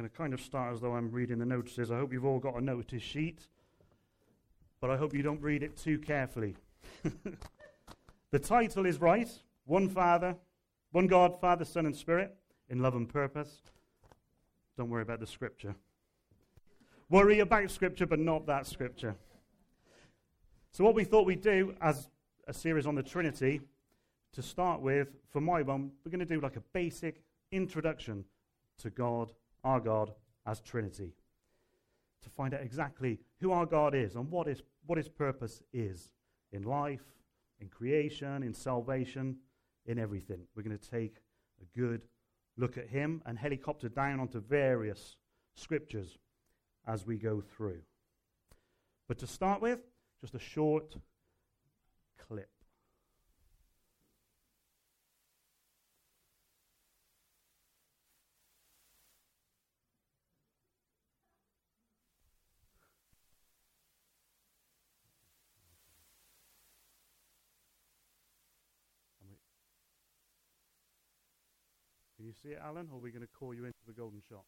going to kind of start as though I'm reading the notices. I hope you've all got a notice sheet, but I hope you don't read it too carefully. the title is right One Father, one God, Father, Son, and Spirit, in love and purpose. Don't worry about the scripture. Worry about scripture, but not that scripture. So, what we thought we'd do as a series on the Trinity, to start with, for my one, we're going to do like a basic introduction to God, our God, as Trinity. To find out exactly who our God is and what his, what his purpose is in life, in creation, in salvation, in everything. We're going to take a good look at him and helicopter down onto various scriptures as we go through. But to start with, just a short clip. Can you see it, Alan, or are we going to call you into the golden shot?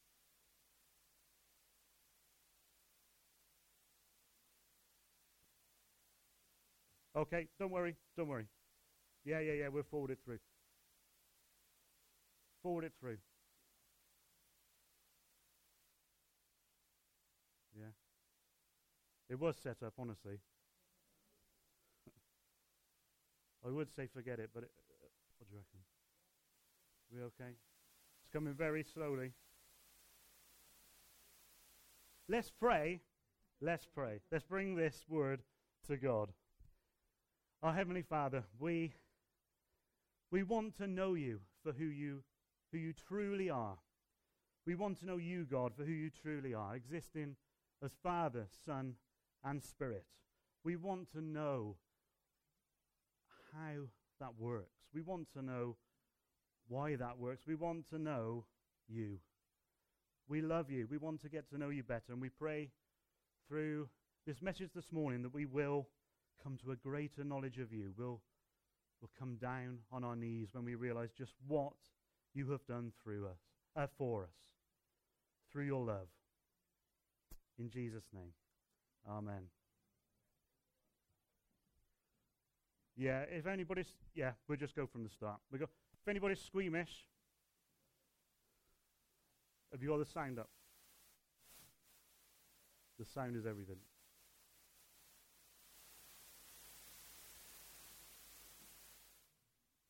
Okay, don't worry, don't worry. Yeah, yeah, yeah, we'll forward it through. Forward it through. Yeah. It was set up, honestly. I would say forget it, but it, uh, what do you reckon? We okay? Coming very slowly. Let's pray. Let's pray. Let's bring this word to God. Our Heavenly Father, we, we want to know you for who you, who you truly are. We want to know you, God, for who you truly are, existing as Father, Son, and Spirit. We want to know how that works. We want to know why that works. We want to know you. We love you. We want to get to know you better. And we pray through this message this morning that we will come to a greater knowledge of you. We'll, we'll come down on our knees when we realize just what you have done through us, uh, for us, through your love. In Jesus' name, amen. Yeah, if anybody's, yeah, we'll just go from the start. We go. If anybody's squeamish, have you got the sound up? The sound is everything.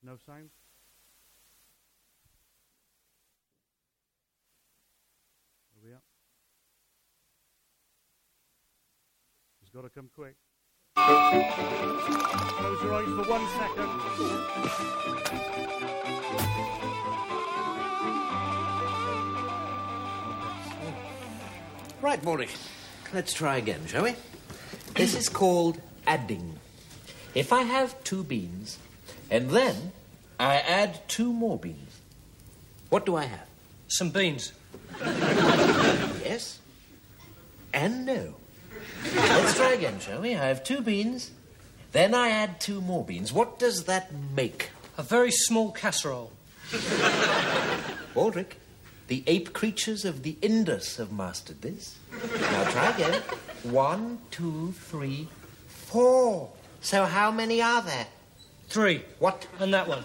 No sound? Are we up? He's got to come quick. Close your eyes for one second. Right, Maury. Let's try again, shall we? This is called adding. If I have two beans, and then I add two more beans, what do I have? Some beans. Yes and no. Let's try again, shall we? I have two beans, then I add two more beans. What does that make? A very small casserole. Baldrick, the ape creatures of the Indus have mastered this. Now try again. One, two, three, four. So how many are there? Three. What? And that one.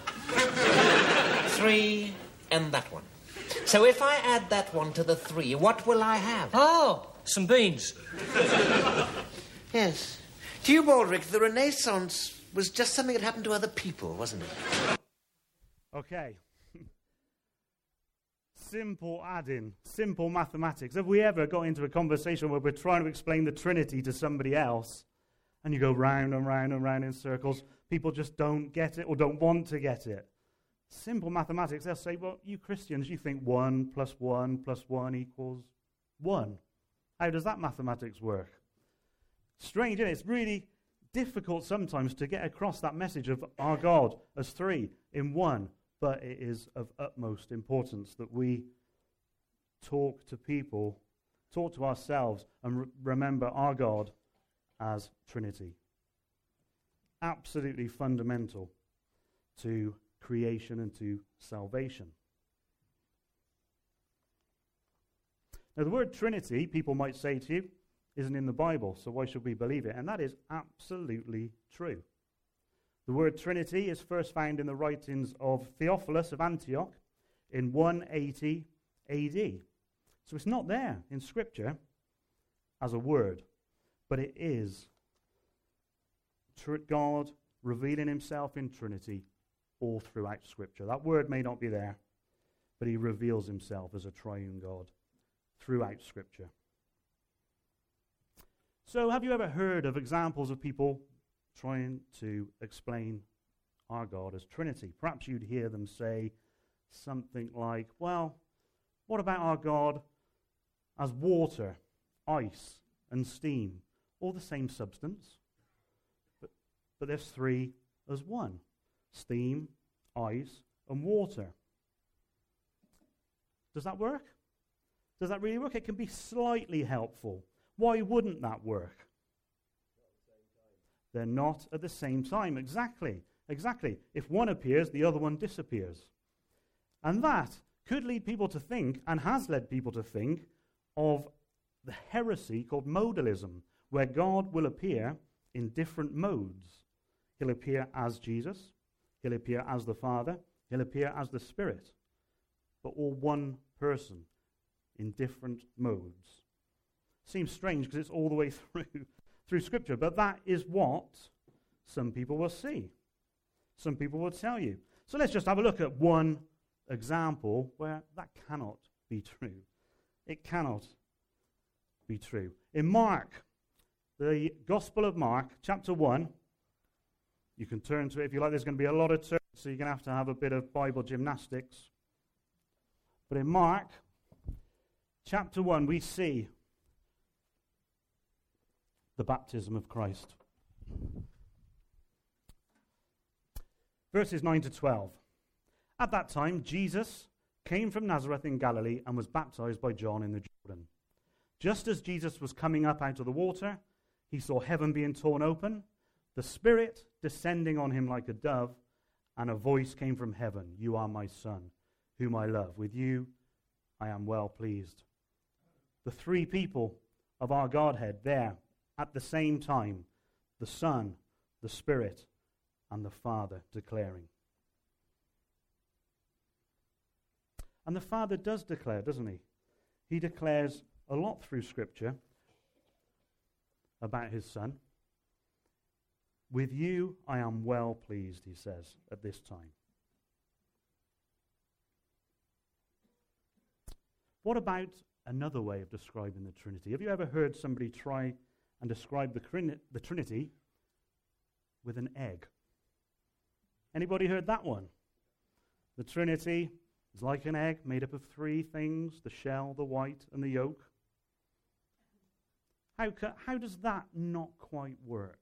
Three and that one. So if I add that one to the three, what will I have? Oh, some beans. Yes. To you, Baldrick, the Renaissance was just something that happened to other people, wasn't it? Okay. simple adding, simple mathematics. Have we ever got into a conversation where we're trying to explain the Trinity to somebody else and you go round and round and round in circles? People just don't get it or don't want to get it. Simple mathematics, they'll say, well, you Christians, you think 1 plus 1 plus 1 equals 1. How does that mathematics work? Strange, isn't it? It's really difficult sometimes to get across that message of our God as three in one, but it is of utmost importance that we talk to people, talk to ourselves, and re- remember our God as Trinity. Absolutely fundamental to creation and to salvation. Now, the word Trinity, people might say to you, isn't in the Bible, so why should we believe it? And that is absolutely true. The word Trinity is first found in the writings of Theophilus of Antioch in 180 AD. So it's not there in Scripture as a word, but it is God revealing himself in Trinity all throughout Scripture. That word may not be there, but he reveals himself as a triune God throughout Scripture. So, have you ever heard of examples of people trying to explain our God as Trinity? Perhaps you'd hear them say something like, well, what about our God as water, ice, and steam? All the same substance, but, but there's three as one steam, ice, and water. Does that work? Does that really work? It can be slightly helpful. Why wouldn't that work? They're not at the same time. Exactly. Exactly. If one appears, the other one disappears. And that could lead people to think, and has led people to think, of the heresy called modalism, where God will appear in different modes. He'll appear as Jesus, he'll appear as the Father, he'll appear as the Spirit, but all one person in different modes. Seems strange because it's all the way through, through Scripture, but that is what some people will see. Some people will tell you. So let's just have a look at one example where that cannot be true. It cannot be true. In Mark, the Gospel of Mark, chapter 1, you can turn to it if you like. There's going to be a lot of turns, so you're going to have to have a bit of Bible gymnastics. But in Mark, chapter 1, we see the baptism of Christ. Verses 9 to 12. At that time, Jesus came from Nazareth in Galilee and was baptized by John in the Jordan. Just as Jesus was coming up out of the water, he saw heaven being torn open, the Spirit descending on him like a dove, and a voice came from heaven You are my Son, whom I love. With you I am well pleased. The three people of our Godhead there at the same time the Son, the Spirit, and the Father declaring. And the Father does declare, doesn't he? He declares a lot through Scripture about his Son. With you I am well pleased, he says at this time. What about another way of describing the Trinity? Have you ever heard somebody try and describe the, the Trinity with an egg? Anybody heard that one? The Trinity is like an egg made up of three things the shell, the white, and the yolk. How, ca- how does that not quite work?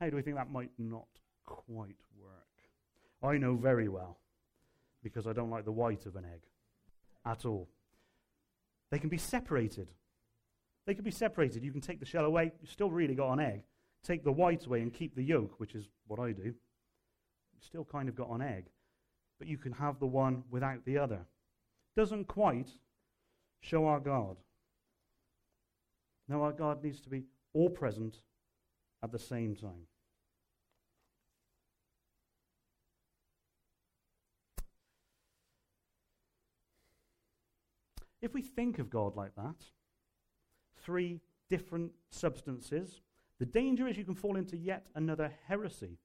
How do we think that might not quite work? I know very well because I don't like the white of an egg at all. They can be separated. They can be separated. You can take the shell away, you've still really got an egg. Take the white away and keep the yolk, which is what I do. You've still kind of got an egg but you can have the one without the other. Doesn't quite show our God. No, our God needs to be all present at the same time. If we think of God like that, three different substances, the danger is you can fall into yet another heresy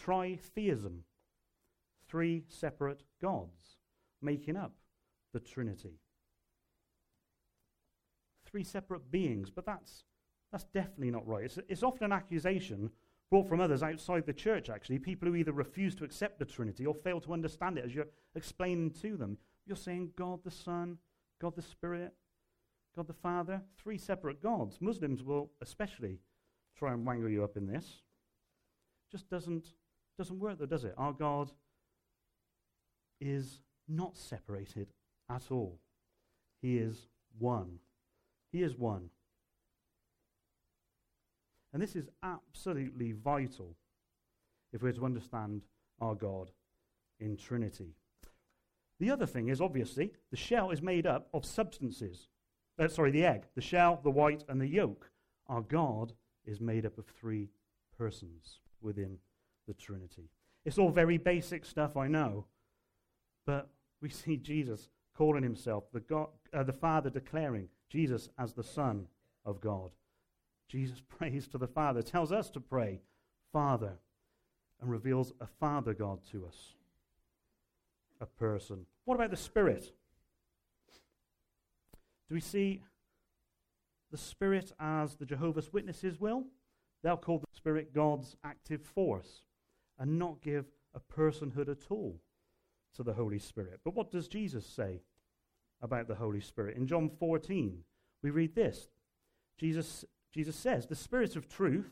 tritheism three separate gods making up the Trinity. Three separate beings, but that's, that's definitely not right. It's, it's often an accusation brought from others outside the church, actually, people who either refuse to accept the Trinity or fail to understand it as you're explaining to them. You're saying God the Son, God the Spirit, God the Father, three separate gods. Muslims will especially try and wangle you up in this. Just doesn't, doesn't work, though, does it? Our God is not separated at all. He is one. He is one. And this is absolutely vital if we're to understand our God in Trinity. The other thing is obviously the shell is made up of substances. Uh, sorry, the egg, the shell, the white, and the yolk. Our God is made up of three persons within the Trinity. It's all very basic stuff, I know. But we see Jesus calling himself the, God, uh, the Father, declaring Jesus as the Son of God. Jesus prays to the Father, tells us to pray, Father, and reveals a Father God to us, a person. What about the Spirit? Do we see the Spirit as the Jehovah's Witnesses will? They'll call the Spirit God's active force and not give a personhood at all to the Holy Spirit. But what does Jesus say about the Holy Spirit? In John 14, we read this Jesus, Jesus says, The Spirit of truth,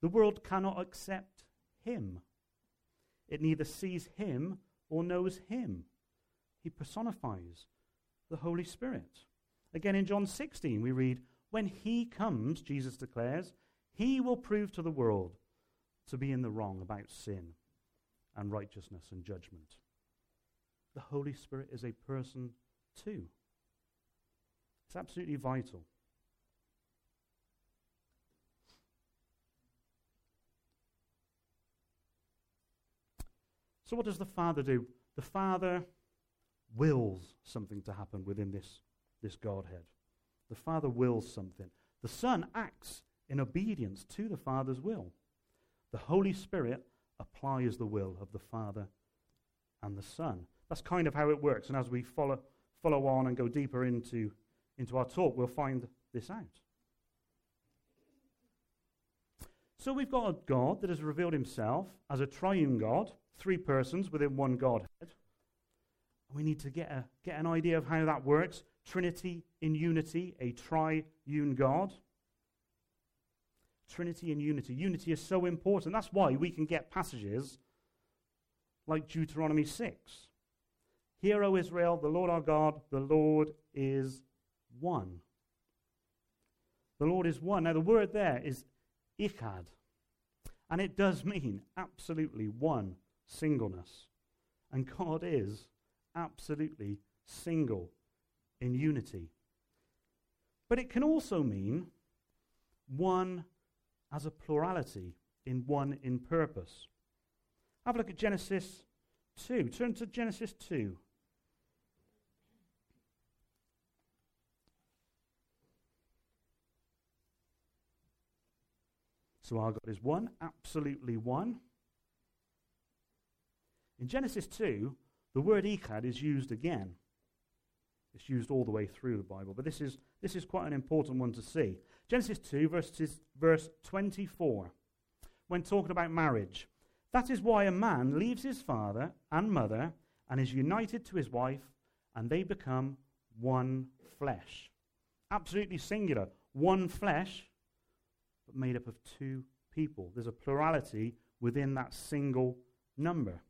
the world cannot accept him. It neither sees him or knows him. He personifies the Holy Spirit. Again, in John 16, we read, When he comes, Jesus declares, he will prove to the world to be in the wrong about sin and righteousness and judgment. The Holy Spirit is a person too. It's absolutely vital. So, what does the Father do? The Father wills something to happen within this, this Godhead. The Father wills something. The Son acts in obedience to the Father's will. The Holy Spirit applies the will of the Father and the Son. That's kind of how it works. And as we follow, follow on and go deeper into, into our talk, we'll find this out. So we've got a God that has revealed himself as a triune God, three persons within one Godhead. We need to get, a, get an idea of how that works. Trinity in unity, a triune God. Trinity and unity. Unity is so important. That's why we can get passages like Deuteronomy 6. Hear, O Israel, the Lord our God, the Lord is one. The Lord is one. Now, the word there is echad, and it does mean absolutely one, singleness. And God is absolutely single in unity. But it can also mean one as a plurality in one in purpose. Have a look at Genesis 2. Turn to Genesis 2. So our God is one, absolutely one. In Genesis 2, the word echad is used again. It's used all the way through the Bible, but this is, this is quite an important one to see. Genesis 2, verses, verse 24, when talking about marriage. That is why a man leaves his father and mother and is united to his wife, and they become one flesh. Absolutely singular. One flesh, but made up of two people. There's a plurality within that single number.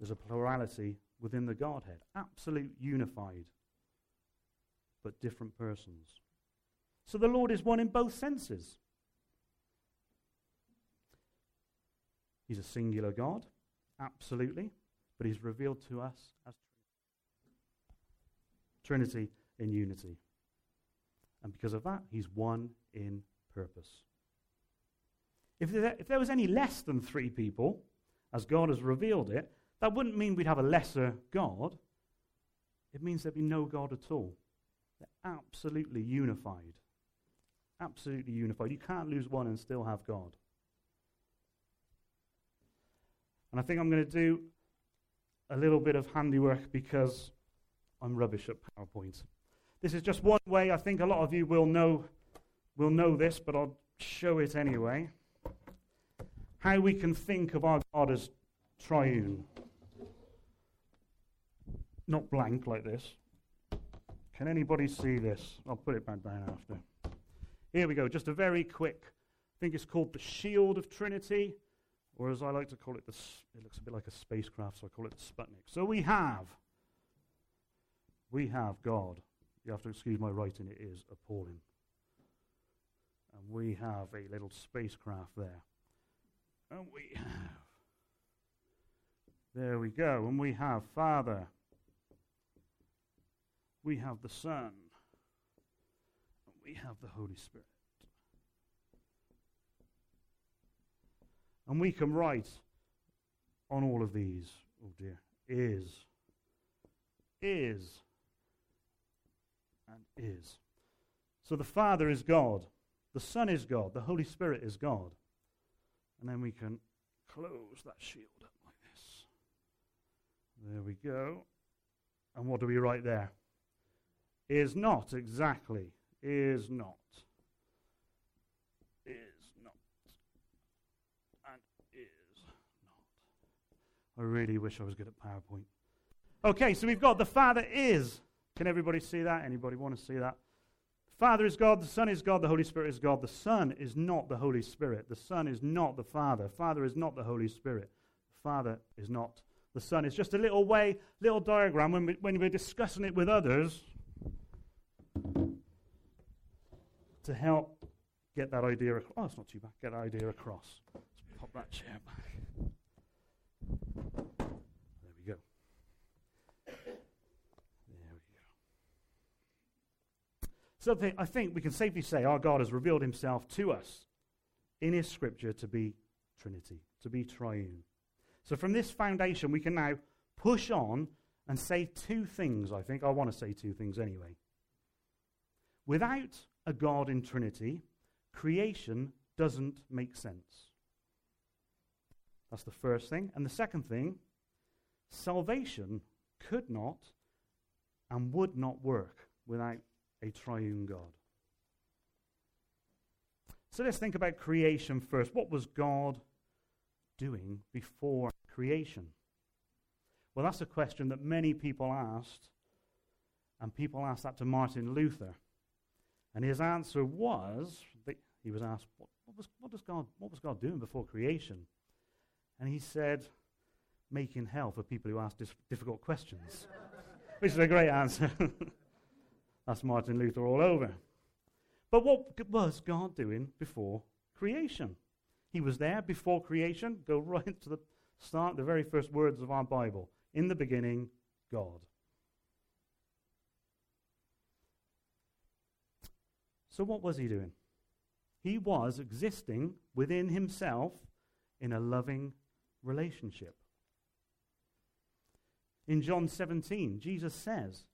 There's a plurality within the Godhead. Absolute unified, but different persons. So the Lord is one in both senses. He's a singular God, absolutely, but he's revealed to us as Trinity in unity. And because of that, he's one in purpose. If there, if there was any less than three people, as God has revealed it, that wouldn't mean we'd have a lesser God. It means there'd be no God at all. They're absolutely unified. Absolutely unified. You can't lose one and still have God. And I think I'm going to do a little bit of handiwork because I'm rubbish at PowerPoint. This is just one way. I think a lot of you will know, will know this, but I'll show it anyway. How we can think of our God as triune not blank like this. Can anybody see this? I'll put it back down after. Here we go, just a very quick, I think it's called the Shield of Trinity, or as I like to call it, the, it looks a bit like a spacecraft, so I call it the Sputnik. So we have, we have God. You have to excuse my writing, it is appalling. And we have a little spacecraft there. And we have There we go. And we have Father. We have the Son. And we have the Holy Spirit. And we can write on all of these, oh dear, is, is, and is. So the Father is God, the Son is God, the Holy Spirit is God. And then we can close that shield up like this. There we go. And what do we write there? Is not, exactly. Is not. Is not. And is not. I really wish I was good at PowerPoint. Okay, so we've got the Father is. Can everybody see that? Anybody want to see that? Father is God, the Son is God, the Holy Spirit is God. The Son is not the Holy Spirit. The Son is not the Father. Father is not the Holy Spirit. Father is not the Son. It's just a little way, little diagram when, we, when we're discussing it with others to help get that idea across. Oh, it's not too bad. Get that idea across. Let's pop that chair back. There we go. So I think we can safely say our God has revealed himself to us in his scripture to be Trinity, to be triune. So from this foundation, we can now push on and say two things, I think. I want to say two things anyway. Without a God in Trinity, creation doesn't make sense. That's the first thing. And the second thing, salvation could not and would not work without a triune God. So let's think about creation first. What was God doing before creation? Well, that's a question that many people asked, and people asked that to Martin Luther. And his answer was that he was asked, what, what, was, what, does God, what was God doing before creation? And he said, making hell for people who ask dis- difficult questions, which is a great answer. That's Martin Luther all over. But what was God doing before creation? He was there before creation. Go right to the start, the very first words of our Bible. In the beginning, God. So, what was he doing? He was existing within himself in a loving relationship. In John 17, Jesus says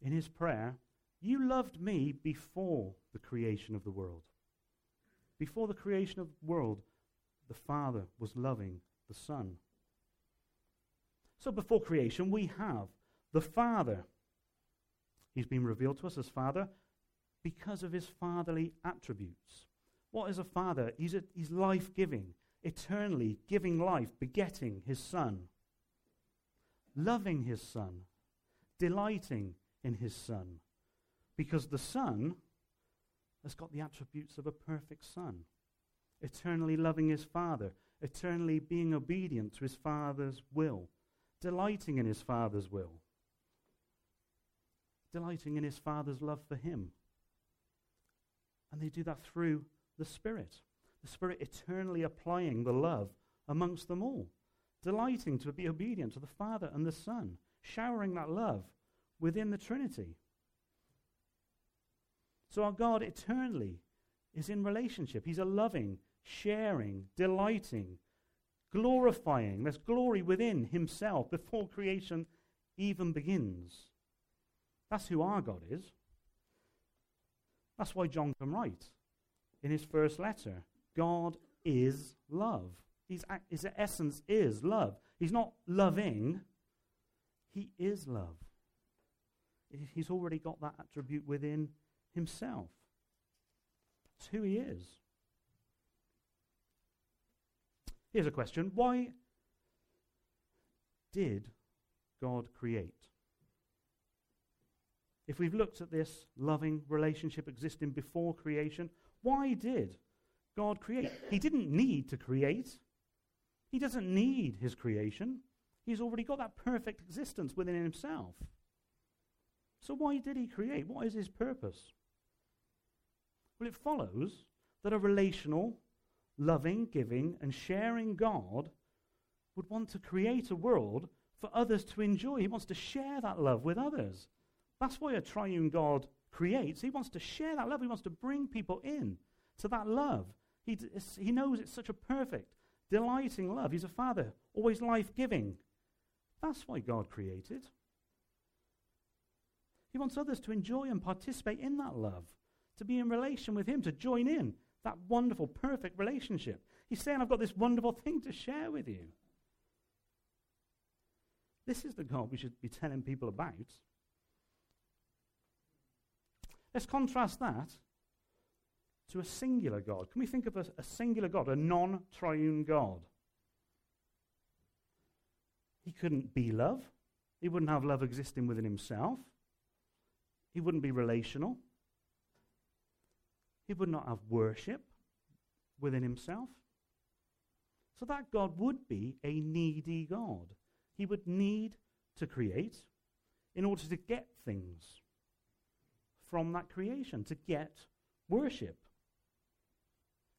in his prayer, you loved me before the creation of the world. Before the creation of the world, the Father was loving the Son. So before creation, we have the Father. He's been revealed to us as Father because of his fatherly attributes. What is a father? He's, a, he's life giving, eternally giving life, begetting his Son, loving his Son, delighting in his Son because the Son has got the attributes of a perfect Son, eternally loving his Father, eternally being obedient to his Father's will, delighting in his Father's will, delighting in his Father's love for him. And they do that through the Spirit. The Spirit eternally applying the love amongst them all, delighting to be obedient to the Father and the Son, showering that love within the Trinity. So our God eternally is in relationship. He's a loving, sharing, delighting, glorifying. There's glory within himself before creation even begins. That's who our God is. That's why John can write in his first letter God is love. He's, his essence is love. He's not loving, he is love. He's already got that attribute within himself. It's who he is. Here's a question Why did God create? If we've looked at this loving relationship existing before creation, why did God create? He didn't need to create. He doesn't need his creation. He's already got that perfect existence within himself. So why did he create? What is his purpose? Well, it follows that a relational, loving, giving, and sharing God would want to create a world for others to enjoy. He wants to share that love with others. That's why a triune God creates. He wants to share that love. He wants to bring people in to that love. He, he knows it's such a perfect, delighting love. He's a father, always life giving. That's why God created. He wants others to enjoy and participate in that love, to be in relation with Him, to join in that wonderful, perfect relationship. He's saying, I've got this wonderful thing to share with you. This is the God we should be telling people about. Let's contrast that to a singular God. Can we think of a, a singular God, a non triune God? He couldn't be love. He wouldn't have love existing within himself. He wouldn't be relational. He would not have worship within himself. So that God would be a needy God. He would need to create in order to get things from that creation, to get worship.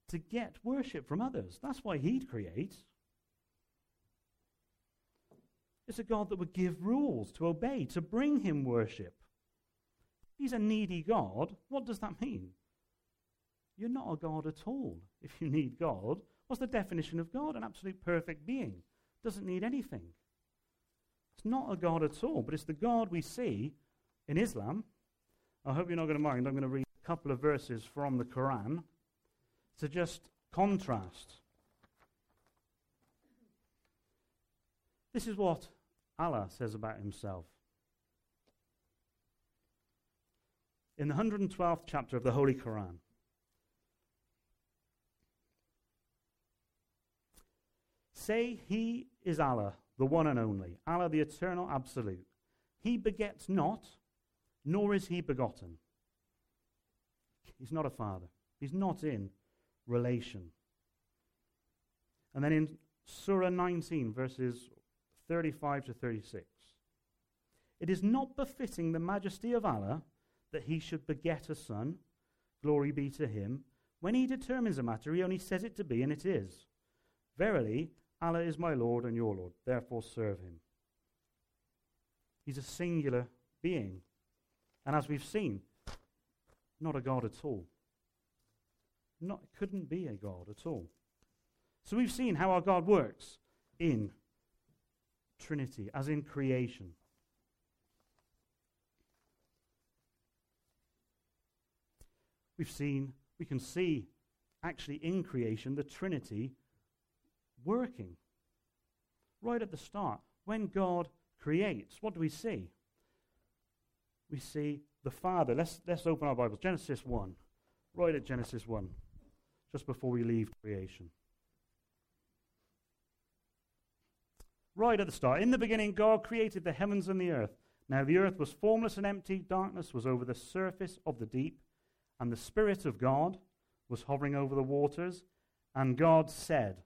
To get worship from others. That's why he'd create. It's a God that would give rules to obey, to bring him worship. He's a needy God. What does that mean? You're not a God at all if you need God. What's the definition of God? An absolute perfect being. Doesn't need anything. It's not a God at all, but it's the God we see in Islam. I hope you're not going to mind. I'm going to read a couple of verses from the Quran to just contrast. This is what Allah says about himself. In the 112th chapter of the Holy Quran, Say, He is Allah, the one and only, Allah, the eternal absolute. He begets not, nor is He begotten. He's not a father. He's not in relation. And then in Surah 19, verses 35 to 36. It is not befitting the majesty of Allah that he should beget a son, glory be to him. When he determines a matter, he only says it to be, and it is. Verily, Allah is my Lord and your Lord, therefore serve him. He's a singular being. And as we've seen, not a God at all. Not, couldn't be a God at all. So we've seen how our God works in Trinity, as in creation. We've seen, we can see actually in creation the Trinity working. Right at the start, when God creates, what do we see? We see the Father. Let's, let's open our Bibles. Genesis 1. Right at Genesis 1, just before we leave creation. Right at the start. In the beginning, God created the heavens and the earth. Now the earth was formless and empty, darkness was over the surface of the deep, and the Spirit of God was hovering over the waters. And God said,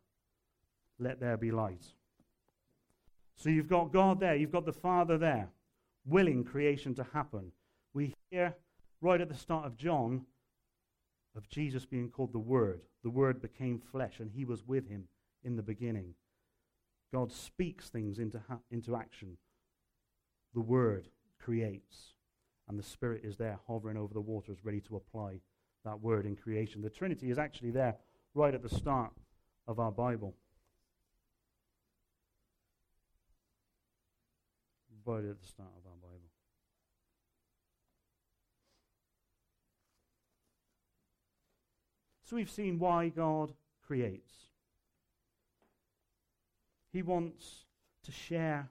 Let there be light. So you've got God there, you've got the Father there, willing creation to happen. We hear right at the start of John of Jesus being called the Word. The Word became flesh, and he was with him in the beginning. God speaks things into, ha- into action. The Word creates, and the Spirit is there hovering over the waters, ready to apply that Word in creation. The Trinity is actually there right at the start of our Bible. Right at the start of our Bible. So we've seen why God creates. He wants to share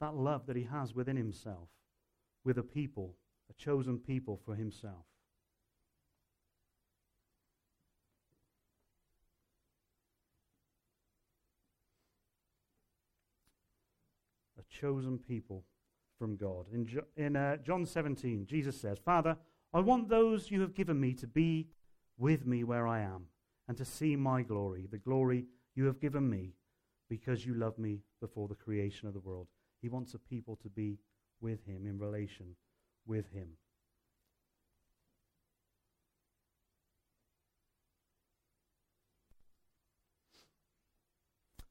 that love that he has within himself with a people, a chosen people for himself. Chosen people from God. In, jo- in uh, John 17, Jesus says, Father, I want those you have given me to be with me where I am and to see my glory, the glory you have given me because you loved me before the creation of the world. He wants a people to be with him, in relation with him.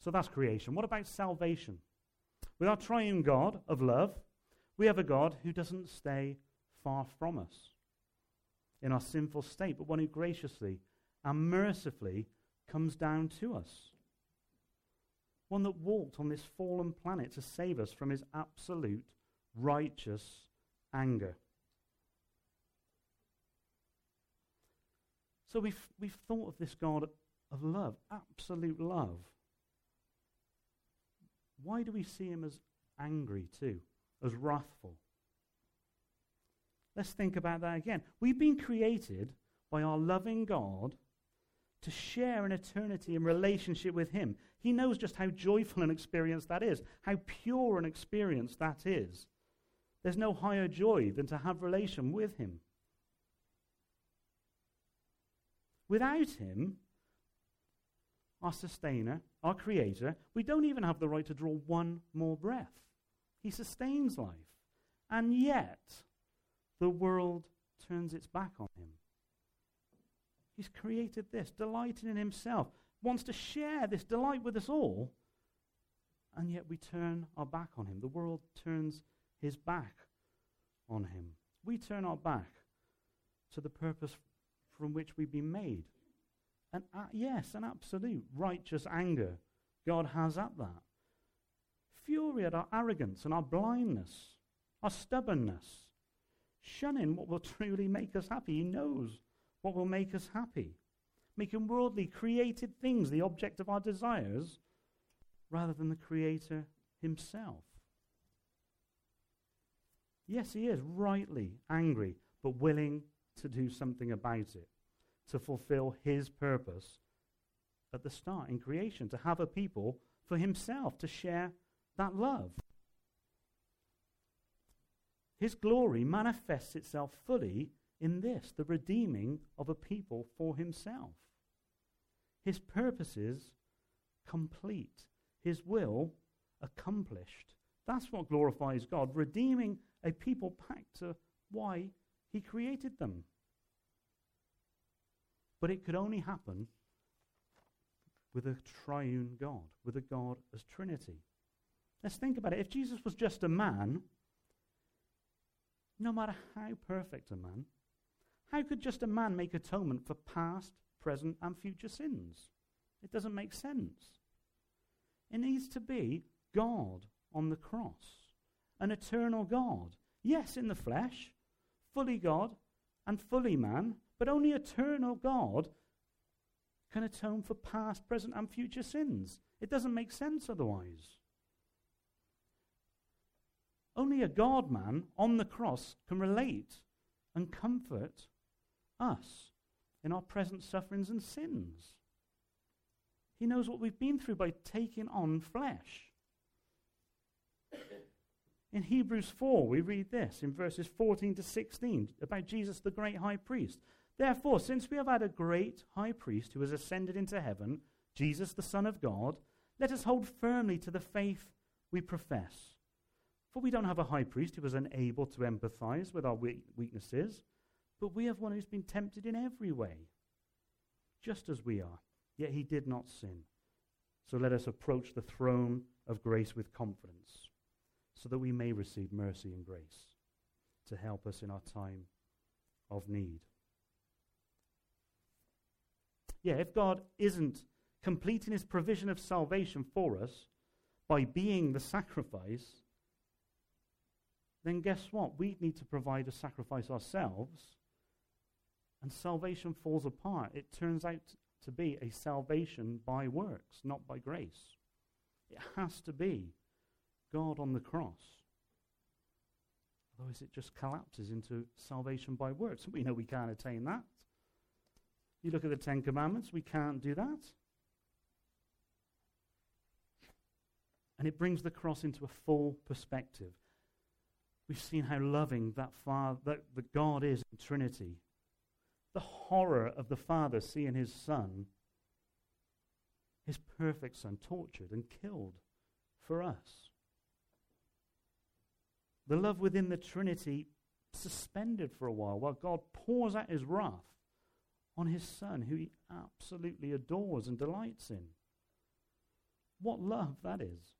So that's creation. What about salvation? With our triune God of love, we have a God who doesn't stay far from us in our sinful state, but one who graciously and mercifully comes down to us. One that walked on this fallen planet to save us from his absolute righteous anger. So we've, we've thought of this God of love, absolute love. Why do we see him as angry too, as wrathful? Let's think about that again. We've been created by our loving God to share an eternity in relationship with Him. He knows just how joyful an experience that is, how pure an experience that is. There's no higher joy than to have relation with Him. Without Him, our sustainer, our creator, we don't even have the right to draw one more breath. He sustains life. And yet, the world turns its back on him. He's created this, delighting in himself, wants to share this delight with us all, and yet we turn our back on him. The world turns his back on him. We turn our back to the purpose from which we've been made. And uh, yes, an absolute righteous anger God has at that. Fury at our arrogance and our blindness, our stubbornness, shunning what will truly make us happy. He knows what will make us happy. Making worldly, created things the object of our desires rather than the Creator Himself. Yes, He is rightly angry, but willing to do something about it, to fulfill His purpose at the start in creation, to have a people for Himself, to share that love. His glory manifests itself fully in this the redeeming of a people for himself. His purposes complete, his will accomplished. That's what glorifies God, redeeming a people back to why he created them. But it could only happen with a triune God, with a God as Trinity. Let's think about it. If Jesus was just a man, no matter how perfect a man, how could just a man make atonement for past, present, and future sins? It doesn't make sense. It needs to be God on the cross, an eternal God. Yes, in the flesh, fully God and fully man, but only eternal God can atone for past, present, and future sins. It doesn't make sense otherwise. Only a God man on the cross can relate and comfort us in our present sufferings and sins. He knows what we've been through by taking on flesh. In Hebrews 4, we read this in verses 14 to 16 about Jesus, the great high priest. Therefore, since we have had a great high priest who has ascended into heaven, Jesus, the Son of God, let us hold firmly to the faith we profess. For we don't have a high priest who is unable to empathize with our weaknesses, but we have one who's been tempted in every way, just as we are, yet he did not sin. So let us approach the throne of grace with confidence, so that we may receive mercy and grace to help us in our time of need. Yeah, if God isn't completing his provision of salvation for us by being the sacrifice, then guess what? We need to provide a sacrifice ourselves, and salvation falls apart. It turns out to be a salvation by works, not by grace. It has to be God on the cross. Otherwise, it just collapses into salvation by works. We know we can't attain that. You look at the Ten Commandments, we can't do that. And it brings the cross into a full perspective. We've seen how loving that Father, that, that God is in Trinity. The horror of the Father seeing his Son, his perfect Son, tortured and killed for us. The love within the Trinity suspended for a while while God pours out his wrath on his Son, who he absolutely adores and delights in. What love that is.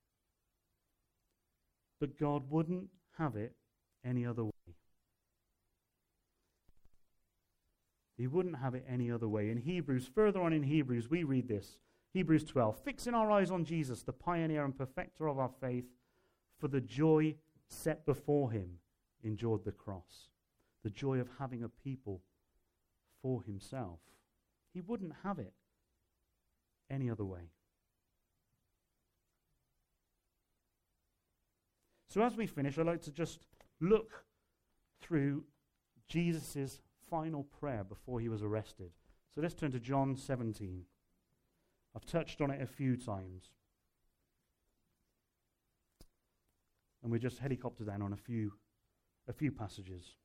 But God wouldn't have it any other way. He wouldn't have it any other way. In Hebrews, further on in Hebrews, we read this Hebrews 12 fixing our eyes on Jesus, the pioneer and perfecter of our faith, for the joy set before him, endured the cross. The joy of having a people for himself. He wouldn't have it any other way. So, as we finish, I'd like to just look through Jesus' final prayer before he was arrested. So let's turn to John 17. I've touched on it a few times. And we just helicopter down on a few, a few passages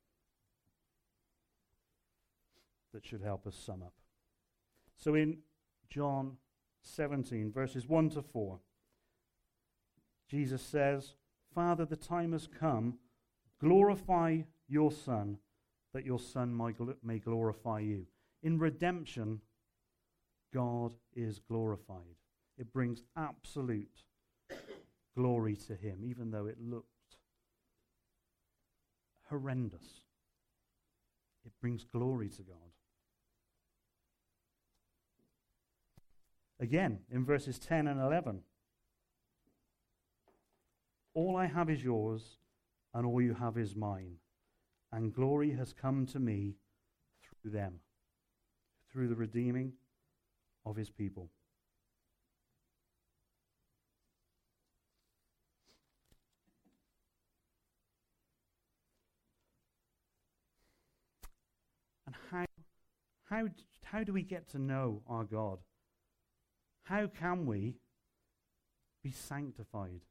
that should help us sum up. So in John 17, verses 1 to 4, Jesus says, Father, the time has come. Glorify your Son that your Son may glorify you. In redemption, God is glorified. It brings absolute glory to Him, even though it looked horrendous. It brings glory to God. Again, in verses 10 and 11, all I have is yours, and all you have is mine and glory has come to me through them, through the redeeming of his people. And how, how, how do we get to know our God? How can we be sanctified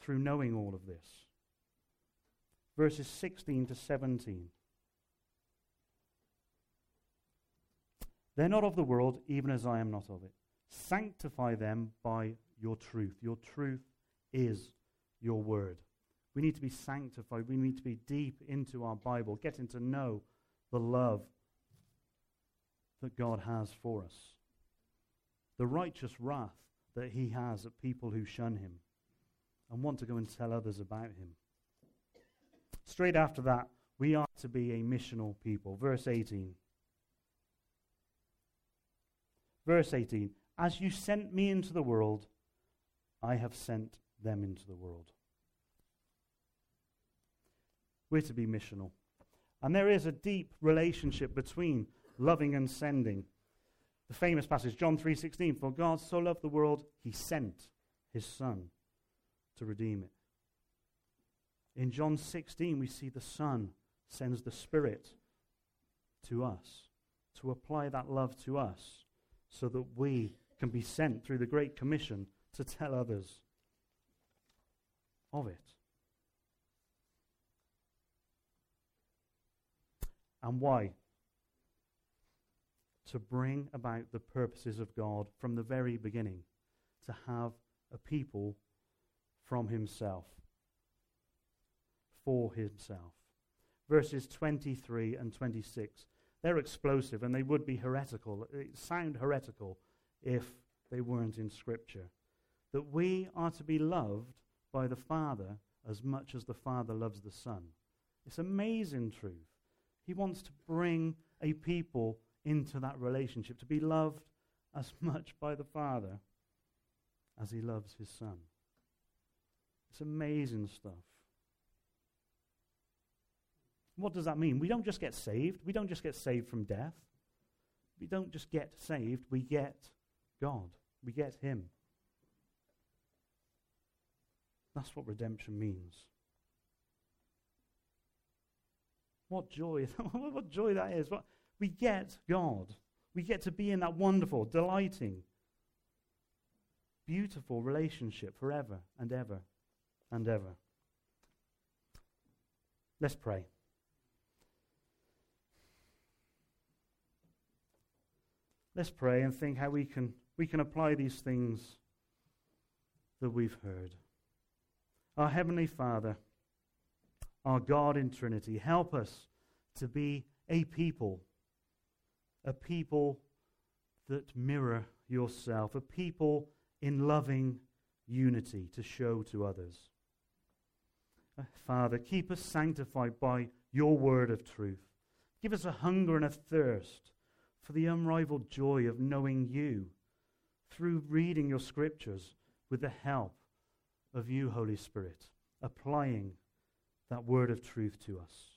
through knowing all of this? verses 16 to 17. They're not of the world, even as I am not of it. Sanctify them by your truth. Your truth is your word. We need to be sanctified. We need to be deep into our Bible, getting to know the love that God has for us, the righteous wrath that he has at people who shun him and want to go and tell others about him. Straight after that, we are to be a missional people. Verse 18. Verse 18 As you sent me into the world, I have sent them into the world. We're to be missional. And there is a deep relationship between loving and sending. The famous passage, John 3:16, for God so loved the world, he sent his son to redeem it. In John 16, we see the Son sends the Spirit to us to apply that love to us so that we can be sent through the Great Commission to tell others of it. And why? To bring about the purposes of God from the very beginning, to have a people from Himself for himself. Verses 23 and 26. They're explosive and they would be heretical. It sound heretical if they weren't in Scripture. That we are to be loved by the Father as much as the Father loves the Son. It's amazing truth. He wants to bring a people into that relationship, to be loved as much by the Father as he loves his Son. It's amazing stuff. What does that mean? We don't just get saved. We don't just get saved from death. We don't just get saved. We get God. We get Him. That's what redemption means. What joy! what joy that is! What, we get God. We get to be in that wonderful, delighting, beautiful relationship forever and ever and ever. Let's pray. Let's pray and think how we can, we can apply these things that we've heard. Our Heavenly Father, our God in Trinity, help us to be a people, a people that mirror yourself, a people in loving unity to show to others. Uh, Father, keep us sanctified by your word of truth. Give us a hunger and a thirst for the unrivaled joy of knowing you through reading your scriptures with the help of you, Holy Spirit, applying that word of truth to us.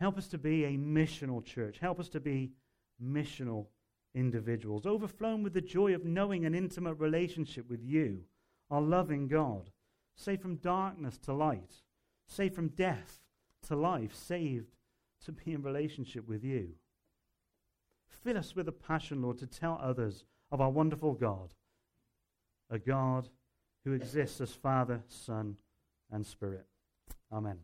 Help us to be a missional church. Help us to be missional individuals, overflowing with the joy of knowing an intimate relationship with you, our loving God, saved from darkness to light, saved from death to life, saved to be in relationship with you. Fill us with a passion, Lord, to tell others of our wonderful God, a God who exists as Father, Son, and Spirit. Amen.